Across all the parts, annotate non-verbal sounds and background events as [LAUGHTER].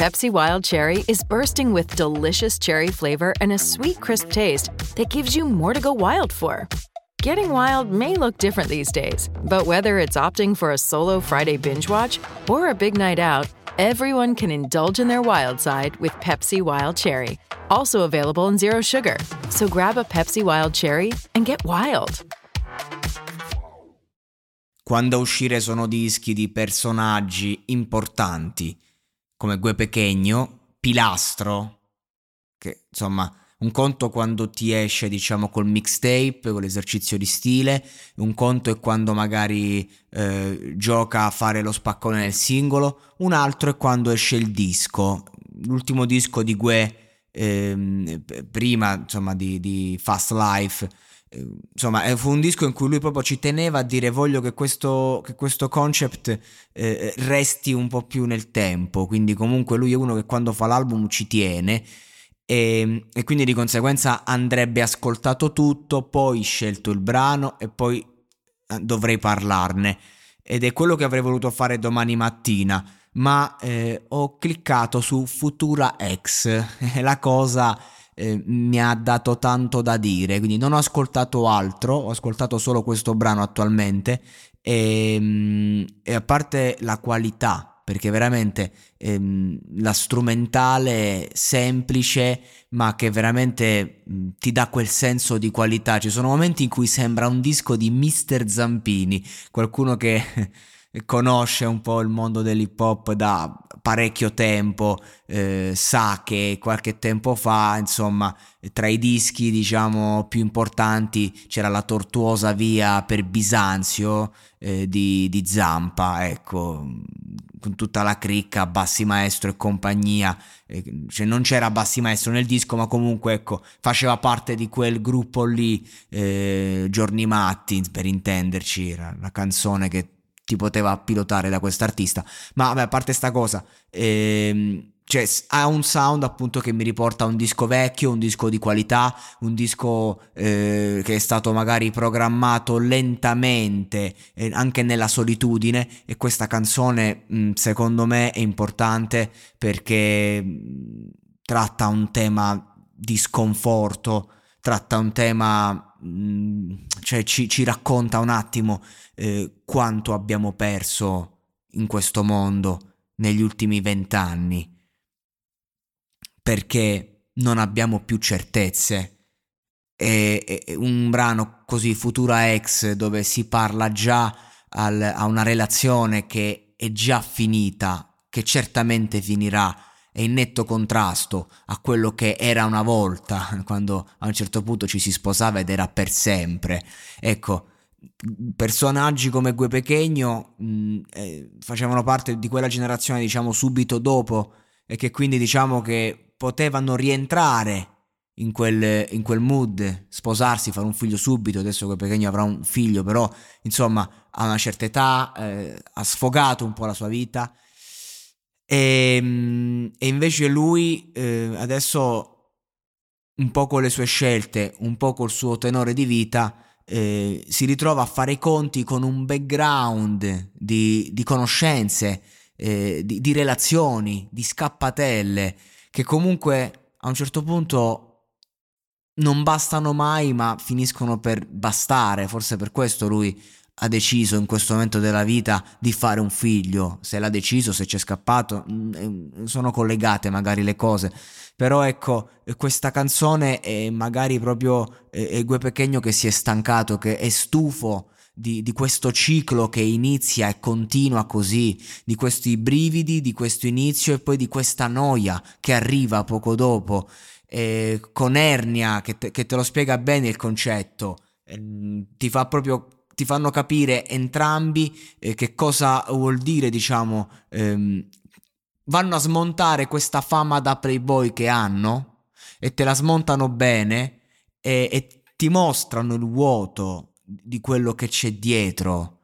Pepsi Wild Cherry is bursting with delicious cherry flavor and a sweet, crisp taste that gives you more to go wild for. Getting wild may look different these days, but whether it's opting for a solo Friday binge watch or a big night out, everyone can indulge in their wild side with Pepsi Wild Cherry. Also available in Zero Sugar. So grab a Pepsi Wild Cherry and get wild. quando a uscire sono dischi di personaggi importanti come Gue Pechegno, Pilastro, che insomma un conto quando ti esce diciamo col mixtape, con l'esercizio di stile, un conto è quando magari eh, gioca a fare lo spaccone nel singolo, un altro è quando esce il disco. L'ultimo disco di Gue ehm, prima insomma di, di Fast Life insomma, eh, fu un disco in cui lui proprio ci teneva a dire voglio che questo, che questo concept eh, resti un po' più nel tempo, quindi comunque lui è uno che quando fa l'album ci tiene. E, e quindi di conseguenza andrebbe ascoltato tutto, poi scelto il brano e poi eh, dovrei parlarne. Ed è quello che avrei voluto fare domani mattina. Ma eh, ho cliccato su Futura X. [LAUGHS] La cosa eh, mi ha dato tanto da dire, quindi non ho ascoltato altro, ho ascoltato solo questo brano attualmente e, mm, e a parte la qualità, perché veramente ehm, la strumentale semplice, ma che veramente mh, ti dà quel senso di qualità. Ci sono momenti in cui sembra un disco di Mr. Zampini, qualcuno che [LAUGHS] conosce un po' il mondo dell'hip hop da parecchio tempo, eh, sa che qualche tempo fa, insomma, tra i dischi, diciamo, più importanti c'era la tortuosa via per Bisanzio eh, di, di Zampa, ecco, con tutta la cricca, Bassi Maestro e compagnia, eh, cioè non c'era Bassi Maestro nel disco, ma comunque, ecco, faceva parte di quel gruppo lì, eh, Giorni Matti, per intenderci, era la canzone che ti poteva pilotare da quest'artista. Ma vabbè, a parte sta cosa, ehm, cioè, ha un sound appunto che mi riporta a un disco vecchio, un disco di qualità, un disco eh, che è stato magari programmato lentamente eh, anche nella solitudine e questa canzone mh, secondo me è importante perché mh, tratta un tema di sconforto, tratta un tema, cioè ci, ci, racconta un attimo eh, quanto abbiamo perso in questo mondo negli ultimi vent'anni perché non abbiamo più certezze. È, è un brano così Futura Ex dove si parla già al, a una relazione che è già finita, che certamente finirà, è in netto contrasto a quello che era una volta, [LAUGHS] quando a un certo punto ci si sposava ed era per sempre. Ecco, personaggi come Gue Pechegno mh, eh, facevano parte di quella generazione, diciamo, subito dopo e che quindi diciamo che potevano rientrare in quel, in quel mood, sposarsi, fare un figlio subito, adesso che Pechegno avrà un figlio, però insomma a una certa età eh, ha sfogato un po' la sua vita e, ehm, e invece lui eh, adesso un po' con le sue scelte, un po' col suo tenore di vita, eh, si ritrova a fare i conti con un background di, di conoscenze, eh, di, di relazioni, di scappatelle che comunque a un certo punto non bastano mai, ma finiscono per bastare. Forse per questo lui ha deciso in questo momento della vita di fare un figlio, se l'ha deciso, se c'è scappato, mm, sono collegate magari le cose, però ecco, questa canzone è magari proprio è Gue Pechegno che si è stancato, che è stufo di, di, questo ciclo che inizia e continua così, di questi brividi, di questo inizio e poi di questa noia che arriva poco dopo, eh, con Ernia che te, che te lo spiega bene il concetto, eh, ti fa proprio ti fanno capire entrambi eh, che cosa vuol dire, diciamo, ehm, vanno a smontare questa fama da playboy che hanno e te la smontano bene e, e ti mostrano il vuoto di quello che c'è dietro,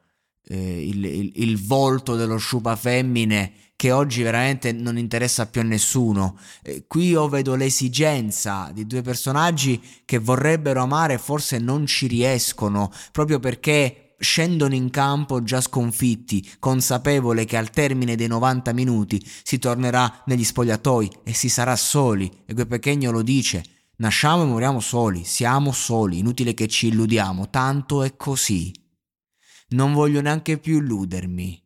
eh, il, il, il volto dello sciupa femmine che oggi veramente non interessa più a nessuno. Eh, qui io vedo l'esigenza di due personaggi che vorrebbero amare forse non ci riescono, proprio perché scendono in campo già sconfitti, consapevole che al termine dei 90 minuti si tornerà negli spogliatoi e si sarà soli. E quel Pechegno lo dice. Nasciamo e moriamo soli, siamo soli, inutile che ci illudiamo, tanto è così. Non voglio neanche più illudermi.